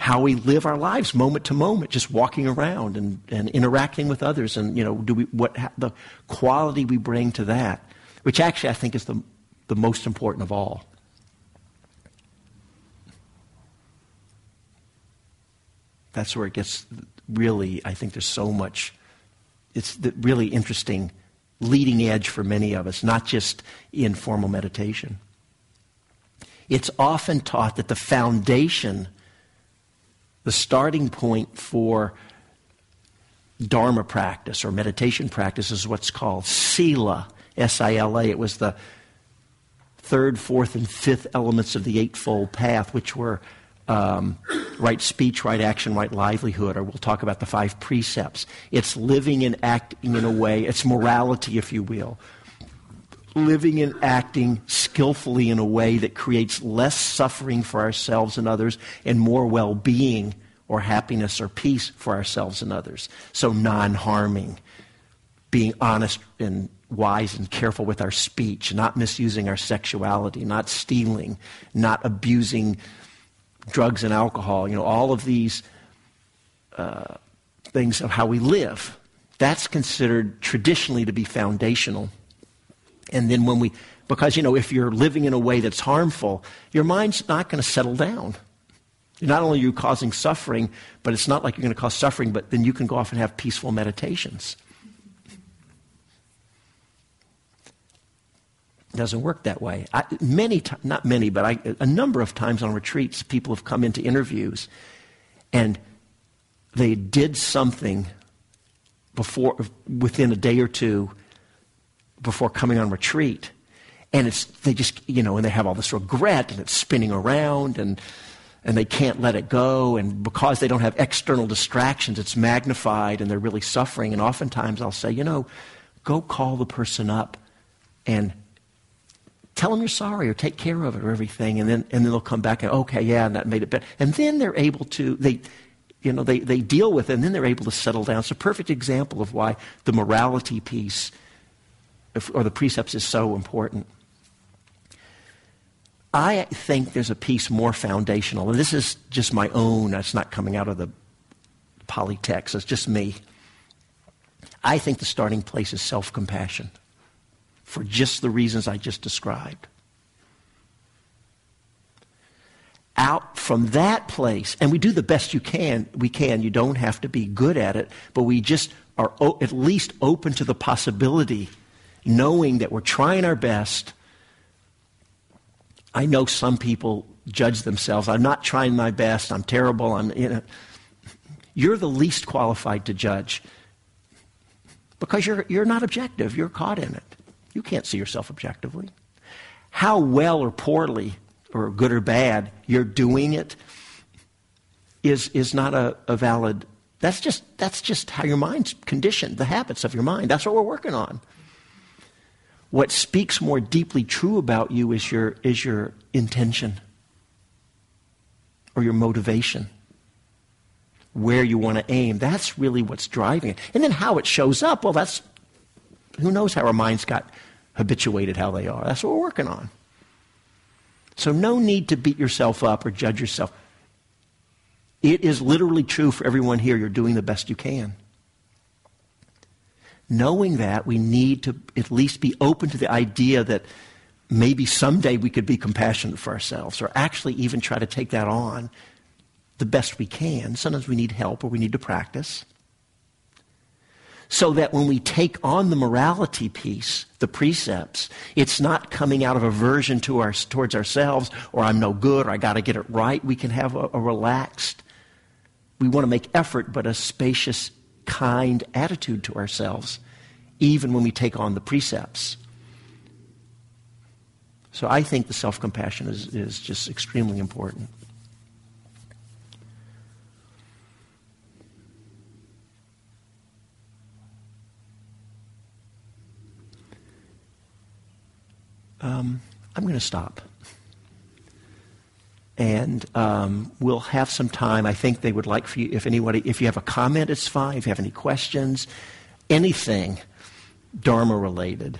how we live our lives moment to moment, just walking around and, and interacting with others, and you know, do we what the quality we bring to that, which actually I think is the the most important of all. That's where it gets really. I think there's so much. It's the really interesting, leading edge for many of us, not just in formal meditation. It's often taught that the foundation the starting point for Dharma practice or meditation practice is what's called Sila, S I L A. It was the third, fourth, and fifth elements of the Eightfold Path, which were um, right speech, right action, right livelihood, or we'll talk about the five precepts. It's living and acting in a way, it's morality, if you will. Living and acting skillfully in a way that creates less suffering for ourselves and others and more well being or happiness or peace for ourselves and others. So, non harming, being honest and wise and careful with our speech, not misusing our sexuality, not stealing, not abusing drugs and alcohol, you know, all of these uh, things of how we live. That's considered traditionally to be foundational. And then when we, because, you know, if you're living in a way that's harmful, your mind's not going to settle down. Not only are you causing suffering, but it's not like you're going to cause suffering, but then you can go off and have peaceful meditations. It doesn't work that way. I, many, not many, but I, a number of times on retreats, people have come into interviews and they did something before, within a day or two before coming on retreat. And it's, they just, you know, and they have all this regret and it's spinning around and and they can't let it go. And because they don't have external distractions, it's magnified and they're really suffering. And oftentimes I'll say, you know, go call the person up and tell them you're sorry or take care of it or everything. And then, and then they'll come back and, okay, yeah, and that made it better. And then they're able to, they, you know, they, they deal with it and then they're able to settle down. It's a perfect example of why the morality piece or the precepts is so important. I think there's a piece more foundational. And this is just my own, it's not coming out of the Pali text, it's just me. I think the starting place is self compassion for just the reasons I just described. Out from that place, and we do the best you can, we can. You don't have to be good at it, but we just are o- at least open to the possibility, knowing that we're trying our best I know some people judge themselves. I'm not trying my best. I'm terrible. I'm, you know. You're the least qualified to judge because you're, you're not objective. You're caught in it. You can't see yourself objectively. How well or poorly, or good or bad, you're doing it is, is not a, a valid. That's just, that's just how your mind's conditioned, the habits of your mind. That's what we're working on what speaks more deeply true about you is your, is your intention or your motivation, where you want to aim. That's really what's driving it. And then how it shows up, well, that's who knows how our minds got habituated how they are. That's what we're working on. So, no need to beat yourself up or judge yourself. It is literally true for everyone here. You're doing the best you can knowing that, we need to at least be open to the idea that maybe someday we could be compassionate for ourselves or actually even try to take that on the best we can. Sometimes we need help or we need to practice. So that when we take on the morality piece, the precepts, it's not coming out of aversion to our, towards ourselves or I'm no good or I got to get it right. We can have a, a relaxed, we want to make effort, but a spacious kind attitude to ourselves, even when we take on the precepts. So I think the self compassion is, is just extremely important. Um, I'm going to stop and um, we'll have some time. I think they would like for you, if anybody, if you have a comment, it's fine. If you have any questions, anything Dharma related.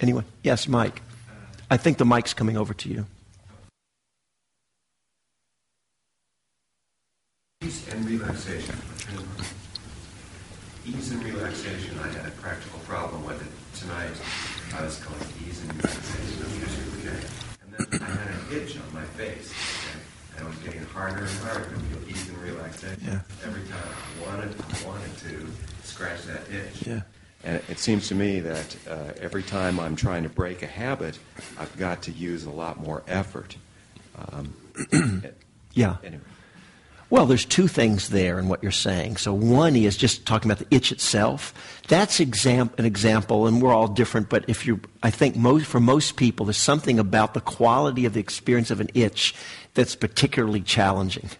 Anyone? Yes, Mike. I think the mic's coming over to you. Ease and relaxation. Ease and relaxation. I had a practical problem with it tonight. I was going ease and relaxation. Okay. And then I had an itch on my face. Okay? And it was getting harder and harder to feel ease and relaxation. Yeah. Every time I wanted, I wanted to scratch that itch. Yeah. And it seems to me that uh, every time I'm trying to break a habit, I've got to use a lot more effort. Um, Yeah. Anyway. Well, there's two things there in what you're saying. So one is just talking about the itch itself. That's exam- an example, and we're all different. But if you, I think most for most people, there's something about the quality of the experience of an itch that's particularly challenging.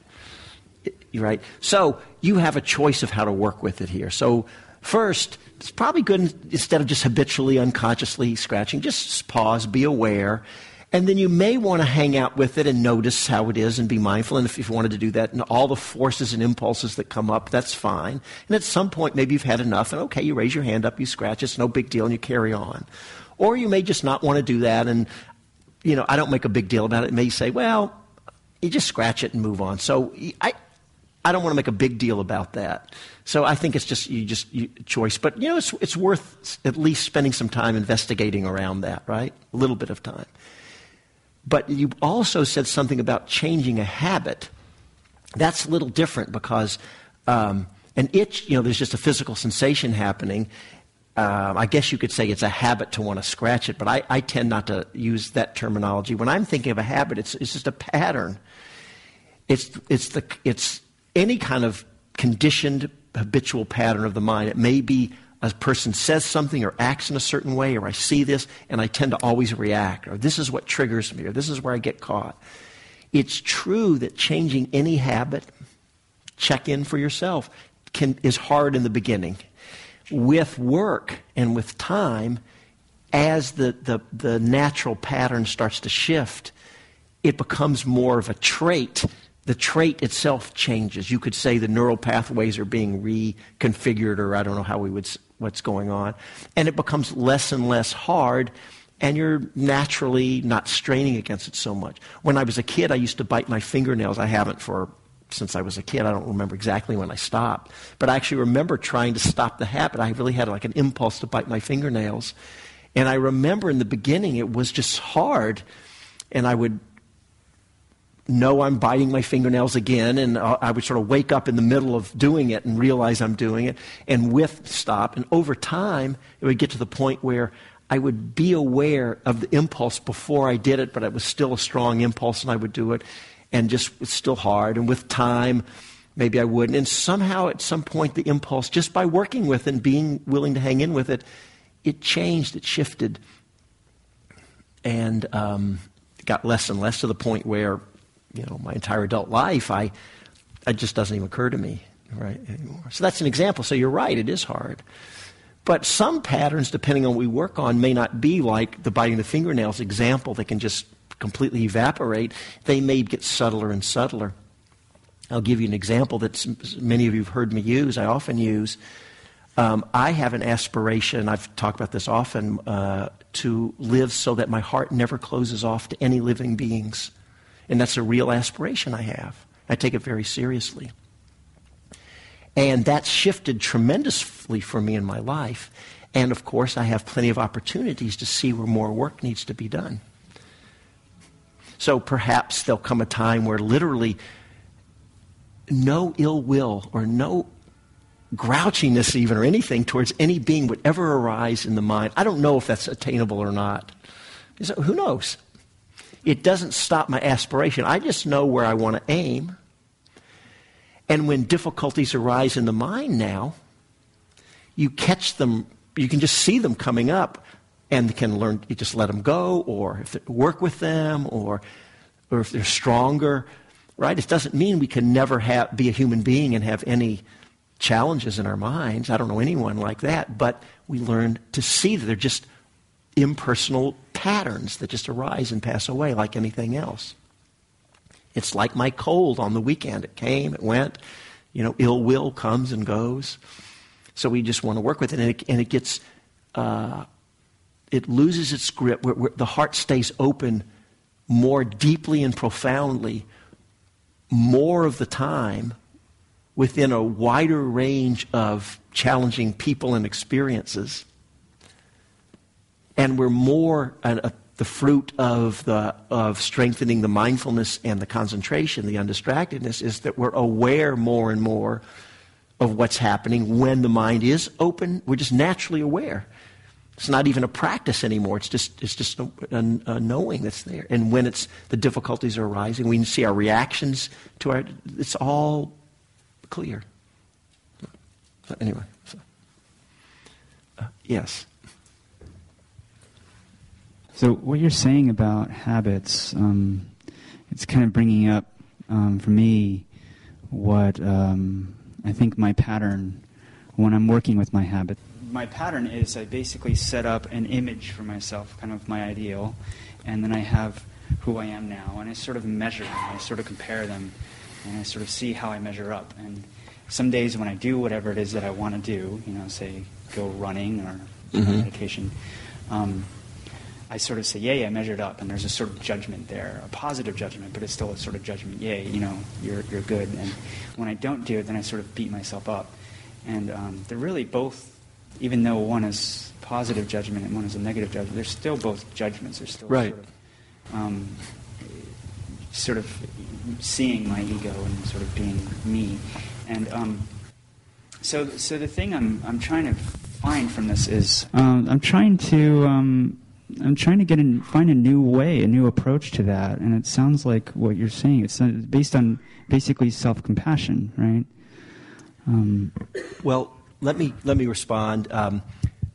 You're right. So you have a choice of how to work with it here. So first, it's probably good instead of just habitually, unconsciously scratching, just pause, be aware. And then you may want to hang out with it and notice how it is and be mindful. And if, you wanted to do that, and all the forces and impulses that come up, that's fine. And at some point, maybe you've had enough, and okay, you raise your hand up, you scratch, it's no big deal, and you carry on. Or you may just not want to do that, and you know, I don't make a big deal about it. It may say, well, you just scratch it and move on. So I, I don't want to make a big deal about that. So I think it's just you just you, choice. But you know, it's it's worth at least spending some time investigating around that, right? A little bit of time. But you also said something about changing a habit. That's a little different because um, an itch, you know, there's just a physical sensation happening. Um, I guess you could say it's a habit to want to scratch it, but I, I tend not to use that terminology. When I'm thinking of a habit, it's, it's just a pattern. It's, it's, the, it's any kind of conditioned habitual pattern of the mind. It may be a person says something or acts in a certain way, or I see this and I tend to always react, or this is what triggers me, or this is where I get caught. It's true that changing any habit, check in for yourself, can, is hard in the beginning. With work and with time, as the, the, the natural pattern starts to shift, it becomes more of a trait the trait itself changes. You could say the neural pathways are being reconfigured, or I don't know how we would what's going on, and it becomes less and less hard. And you're naturally not straining against it so much. When I was a kid, I used to bite my fingernails. I haven't for since I was a kid. I don't remember exactly when I stopped, but I actually remember trying to stop the habit. I really had like an impulse to bite my fingernails, and I remember in the beginning it was just hard, and I would know I'm biting my fingernails again, and I would sort of wake up in the middle of doing it and realize I'm doing it, and with stop. And over time, it would get to the point where I would be aware of the impulse before I did it, but it was still a strong impulse, and I would do it, and just it's still hard. And with time, maybe I wouldn't. And somehow, at some point, the impulse, just by working with it and being willing to hang in with it, it changed, it shifted, and um, got less and less to the point where you know, my entire adult life, I, it just doesn't even occur to me right anymore. So that's an example. So you're right, it is hard. But some patterns, depending on what we work on, may not be like the biting the fingernails example that can just completely evaporate. They may get subtler and subtler. I'll give you an example that many of you have heard me use. I often use. Um, I have an aspiration, I've talked about this often, uh, to live so that my heart never closes off to any living beings. And that's a real aspiration I have. I take it very seriously. And that's shifted tremendously for me in my life. And of course, I have plenty of opportunities to see where more work needs to be done. So perhaps there'll come a time where literally no ill will or no grouchiness, even, or anything towards any being would ever arise in the mind. I don't know if that's attainable or not. So who knows? It doesn't stop my aspiration. I just know where I want to aim. And when difficulties arise in the mind now, you catch them, you can just see them coming up and can learn, you just let them go or work with them or, or if they're stronger, right? It doesn't mean we can never have, be a human being and have any challenges in our minds. I don't know anyone like that, but we learn to see that they're just impersonal patterns that just arise and pass away like anything else. It's like my cold on the weekend. It came, it went. You know, ill will comes and goes. So we just want to work with it. And it, and it gets, uh, it loses its grip, where, where the heart stays open more deeply and profoundly, more of the time within a wider range of challenging people and experiences. And we're more uh, the fruit of, the, of strengthening the mindfulness and the concentration, the undistractedness, is that we're aware more and more of what's happening when the mind is open. We're just naturally aware. It's not even a practice anymore. It's just, it's just a, a, a, knowing that's there. And when it's, the difficulties are arising, we can see our reactions to our, it's all clear. Anyway, so. Uh, yes. So what you're saying about habits, um, it's kind of bringing up um, for me what um, I think my pattern when I'm working with my habit my pattern is I basically set up an image for myself, kind of my ideal, and then I have who I am now, and I sort of measure them, I sort of compare them, and I sort of see how I measure up. And some days when I do whatever it is that I want to do, you know, say go running or mm-hmm. meditation, um, I sort of say, yay, I measured up, and there's a sort of judgment there, a positive judgment, but it's still a sort of judgment, yay, you know, you're, you're good. And when I don't do it, then I sort of beat myself up. And um, they're really both even though one is positive judgment and one is a negative judgment, they're still both judgments. They're still right. sort of, um, sort of seeing my ego and sort of being me. And um, so, so the thing I'm, I'm trying to find from this is um, I'm trying to um, I'm trying to get in, find a new way, a new approach to that. And it sounds like what you're saying. It's based on basically self compassion, right? Um, well, let me let me respond um,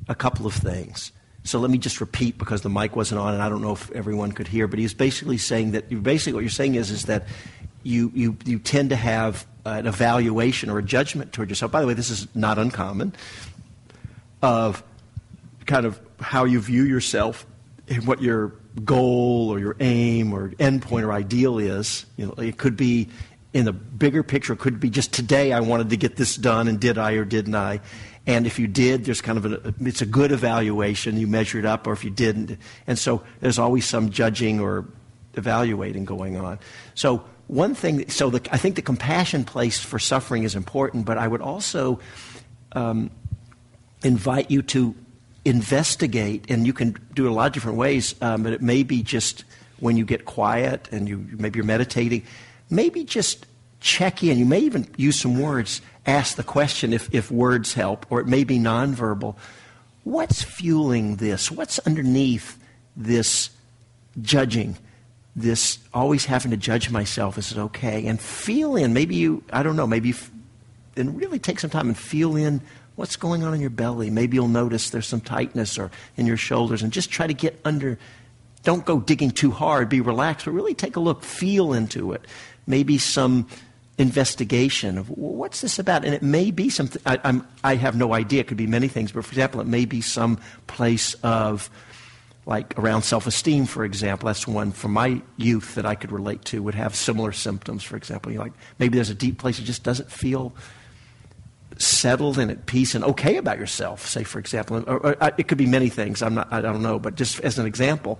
a couple of things. So let me just repeat because the mic wasn't on, and I don't know if everyone could hear. But he's basically saying that basically what you're saying is is that you you you tend to have an evaluation or a judgment toward yourself. By the way, this is not uncommon. Of kind of how you view yourself and what your goal or your aim or endpoint or ideal is. You know, it could be in the bigger picture, it could be just today I wanted to get this done, and did I or didn't I? And if you did, there's kind of a, it's a good evaluation. You measure it up, or if you didn't. And so there's always some judging or evaluating going on. So one thing, so the, I think the compassion place for suffering is important, but I would also um, invite you to investigate, and you can do it a lot of different ways, um, but it may be just when you get quiet and you maybe you're meditating maybe just check in. You may even use some words, ask the question if, if words help, or it may be nonverbal. What's fueling this? What's underneath this judging? This always having to judge myself. Is it okay? And feel in. Maybe you, I don't know, maybe you, and really take some time and feel in what's going on in your belly. Maybe you'll notice there's some tightness or in your shoulders and just try to get under. Don't go digging too hard. Be relaxed, but really take a look, feel into it maybe some investigation of what's this about? And it may be something, I, I'm, I have no idea. It could be many things. But for example, it may be some place of, like around self esteem, for example. That's one from my youth that I could relate to, would have similar symptoms, for example. You're like maybe there's a deep place that just doesn't feel settled and at peace and okay about yourself, say, for example. Or, or, it could be many things. I'm not, I don't know. But just as an example,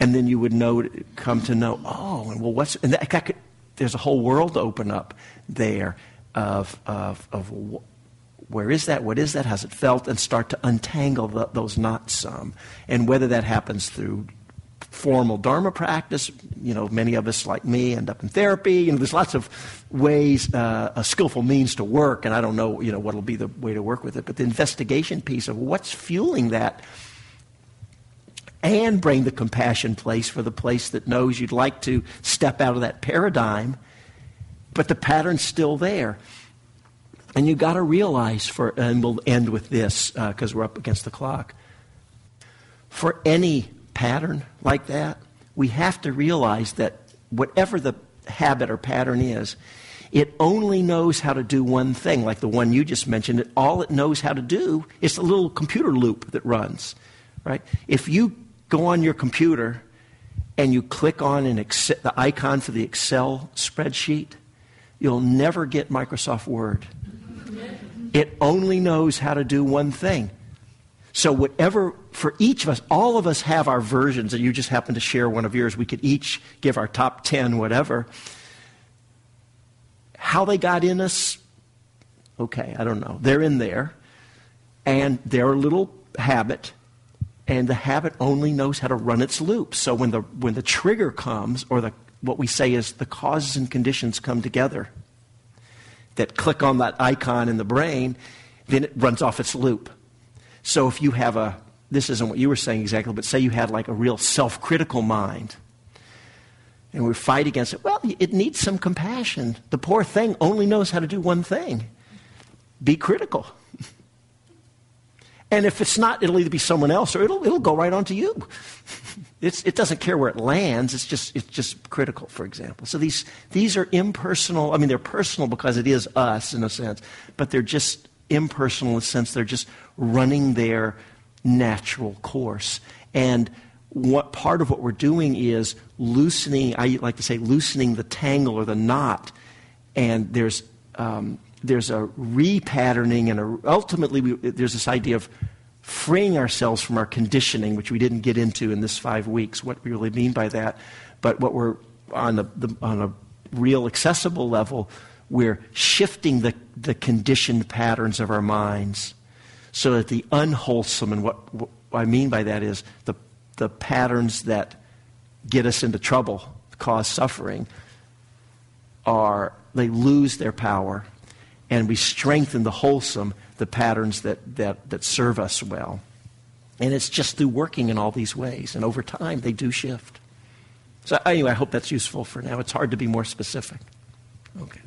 and then you would know, come to know, oh, and well, what's, and that, that could, there's a whole world to open up there of, of, of where is that? What is that? How's it felt? And start to untangle the, those knots some. And whether that happens through formal Dharma practice, you know, many of us like me end up in therapy. You know, there's lots of ways, uh, a skillful means to work, and I don't know, you know, what'll be the way to work with it. But the investigation piece of what's fueling that and bring the compassion place for the place that knows you'd like to step out of that paradigm, but the pattern's still there. And you've got to realize, for, and we'll end with this because uh, we're up against the clock. For any pattern like that, we have to realize that whatever the habit or pattern is, it only knows how to do one thing, like the one you just mentioned. All it knows how to do is a little computer loop that runs. Right? If you go on your computer and you click on an the icon for the Excel spreadsheet, you'll never get Microsoft Word. It only knows how to do one thing. So, whatever for each of us, all of us have our versions, and you just happen to share one of yours. We could each give our top 10, whatever. How they got in us, okay, I don't know. They're in there, and they're a little habit, and the habit only knows how to run its loop. So when the, when the trigger comes, or the, what we say is the causes and conditions come together that click on that icon in the brain, then it runs off its loop. So if you have a, this isn't what you were saying exactly, but say you had like a real self critical mind, and we fight against it, well, it needs some compassion. The poor thing only knows how to do one thing be critical. And if it's not, it'll either be someone else or it'll, it'll go right onto you. It's, it doesn't care where it lands. It's just, it's just critical, for example. So these, these are impersonal. I mean, they're personal because it is us in a sense, but they're just impersonal in the sense they're just running their natural course. And what part of what we're doing is loosening, I like to say, loosening the tangle or the knot. And there's, um, there's a repatterning, and a, ultimately, we, there's this idea of freeing ourselves from our conditioning, which we didn't get into in this five weeks, what we really mean by that. But what we're on, the, the on a real accessible level, we're shifting the, the conditioned patterns of our minds so that the unwholesome, and what, what I mean by that is the, the patterns that get us into trouble, cause suffering, are they lose their power, and we strengthen the wholesome, the patterns that, that, that serve us well. And it's just through working in all these ways. And over time, they do shift. So, anyway, I hope that's useful for now. It's hard to be more specific. Okay.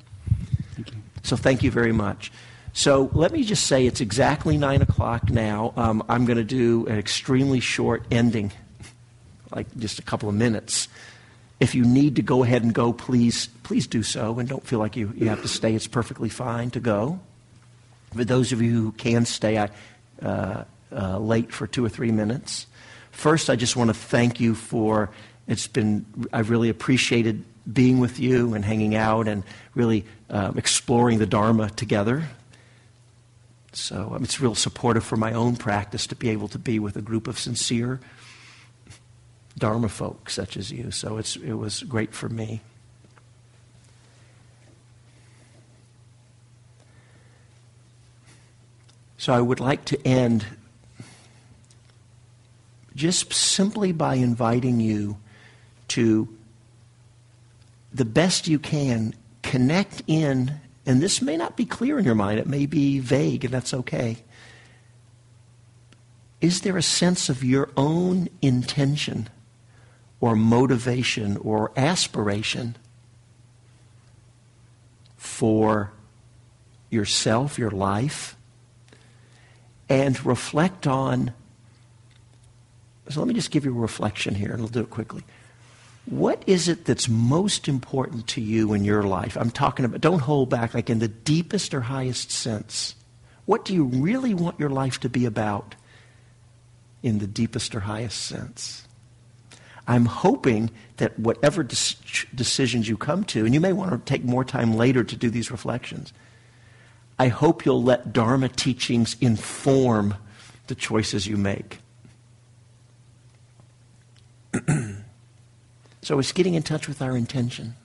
Thank you. So thank you very much. So let me just say it's exactly 9 o'clock now. Um, I'm going to do an extremely short ending, like just a couple of minutes. If you need to go ahead and go, please, please do so, and don't feel like you, you have to stay. It's perfectly fine to go. For those of you who can stay, I, uh, uh, late for two or three minutes. First, I just want to thank you for it's been, I've really appreciated being with you and hanging out and really um, exploring the Dharma together. So um, it's real supportive for my own practice to be able to be with a group of sincere Dharma folk such as you. So it's, it was great for me. So I would like to end just simply by inviting you to the best you can connect in, and this may not be clear in your mind, it may be vague, and that's okay. Is there a sense of your own intention or motivation or aspiration for yourself, your life, and reflect on? So let me just give you a reflection here, and I'll do it quickly. What is it that's most important to you in your life? I'm talking about, don't hold back, like in the deepest or highest sense. What do you really want your life to be about in the deepest or highest sense? I'm hoping that whatever decisions you come to, and you may want to take more time later to do these reflections, I hope you'll let Dharma teachings inform the choices you make. So it's getting in touch with our intention.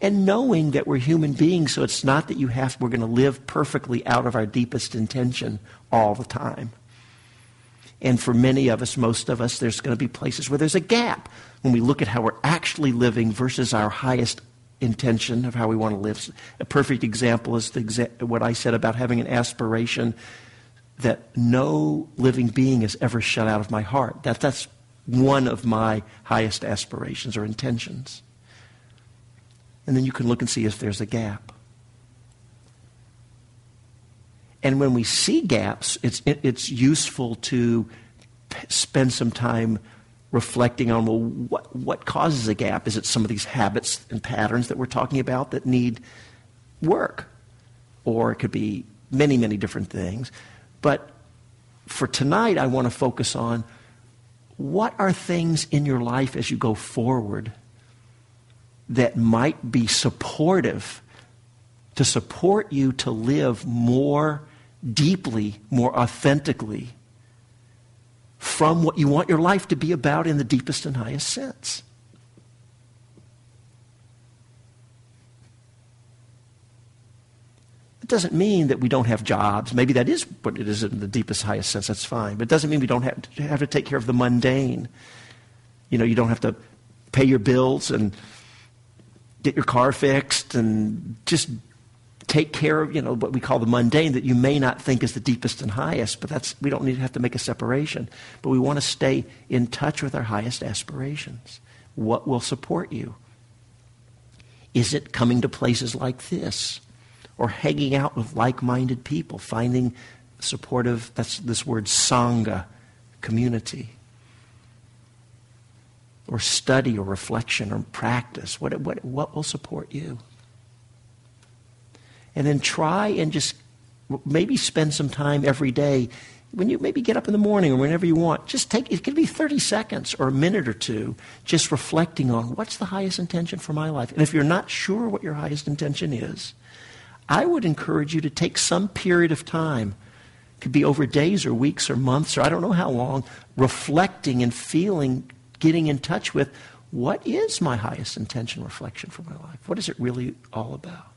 And knowing that we're human beings, so it's not that you have, we're going to live perfectly out of our deepest intention all the time. And for many of us, most of us, there's going to be places where there's a gap when we look at how we're actually living versus our highest intention of how we want to live. A perfect example is exa- what I said about having an aspiration that no living being is ever shut out of my heart. That, that's one of my highest aspirations or intentions. And then you can look and see if there's a gap. And when we see gaps, it's, it's useful to spend some time reflecting on well, what, what causes a gap? Is it some of these habits and patterns that we're talking about that need work? Or it could be many, many different things. But for tonight, I want to focus on what are things in your life as you go forward that might be supportive to support you to live more deeply, more authentically from what you want your life to be about in the deepest and highest sense. It doesn't mean that we don't have jobs. Maybe that is what it is in the deepest, highest sense. That's fine. But it doesn't mean we don't have to, have to take care of the mundane. You know, you don't have to pay your bills and get your car fixed and just take care of, you know, what we call the mundane that you may not think is the deepest and highest, but that's, we don't need to have to make a separation. But we want to stay in touch with our highest aspirations. What will support you? Is it coming to places like this? Or hanging out with like minded people, finding supportive, that's this word sangha, community? Or study or reflection or practice? What, what, what will support you? and then try and just maybe spend some time every day when you maybe get up in the morning or whenever you want just take it could be 30 seconds or a minute or two just reflecting on what's the highest intention for my life and if you're not sure what your highest intention is i would encourage you to take some period of time. It could be over days or weeks or months or i don't know how long reflecting and feeling getting in touch with what is my highest intention reflection for my life? What is it really all about?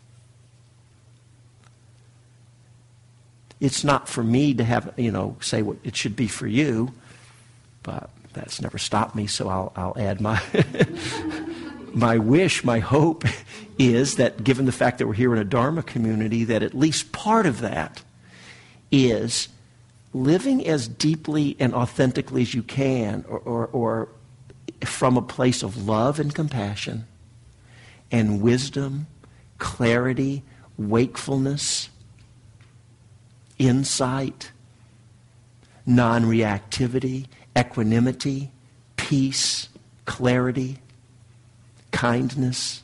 It's not for me to have, you know, say what it should be for you, but that's never stopped me, so I'll, I'll add my, my wish, my hope is that given the fact that we're here in a Dharma community, that at least part of that is living as deeply and authentically as you can, or, or, or from a place of love and compassion and wisdom, clarity, wakefulness insight, non reactivity, equanimity, peace, clarity, kindness,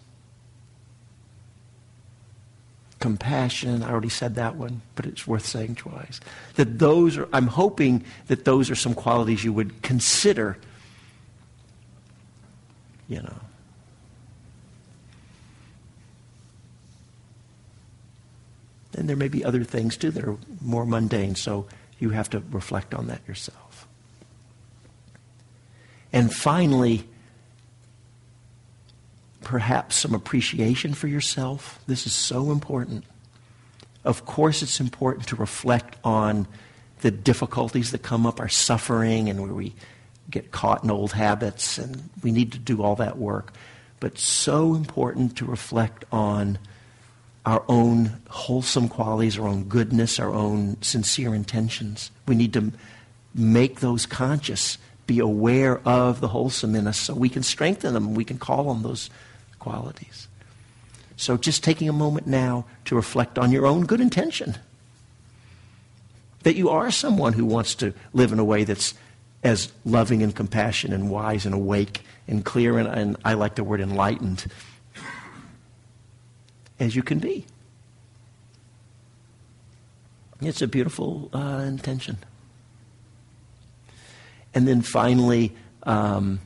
compassion. I already said that one, but it's worth saying twice. That those are, I'm hoping that those are some qualities you would consider, you know. And there may be other things too that are more mundane, so you have to reflect on that yourself. And finally, perhaps some appreciation for yourself. This is so important. Of course, it's important to reflect on the difficulties that come up, our suffering, and where we get caught in old habits, and we need to do all that work. But so important to reflect on our own wholesome qualities, our own goodness, our own sincere intentions. We need to make those conscious, be aware of the wholesome in us so we can strengthen them, we can call on those qualities. So just taking a moment now to reflect on your own good intention. That you are someone who wants to live in a way that's as loving and compassionate and wise and awake and clear and, and I like the word enlightened as you can be. It's a beautiful uh, intention. And then finally, um,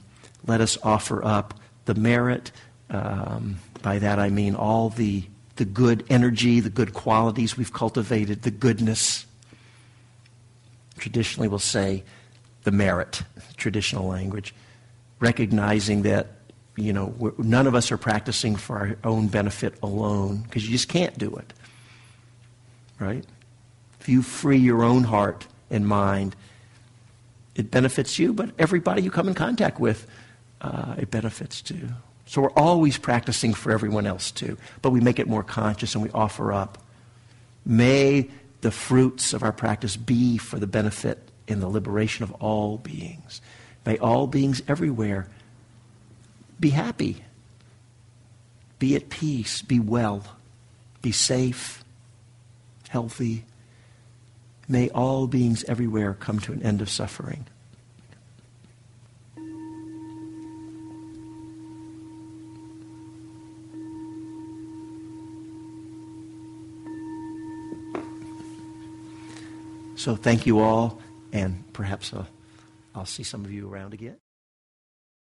let us offer up the merit. Um, by that I mean all the, the good energy, the good qualities we've cultivated, the goodness. Traditionally, we'll say the merit, traditional language, recognizing that you know, none of us are practicing for our own benefit alone because you just can't do it. Right? If you free your own heart and mind, it benefits you, but everybody you come in contact with, uh, it benefits too. So we're always practicing for everyone else too, but we make it more conscious and we offer up. May the fruits of our practice be for the benefit and the liberation of all beings. May all beings everywhere be happy. Be at peace. Be well. Be safe, healthy. May all beings everywhere come to an end of suffering. So thank you all, and perhaps uh, I'll see some of you around again.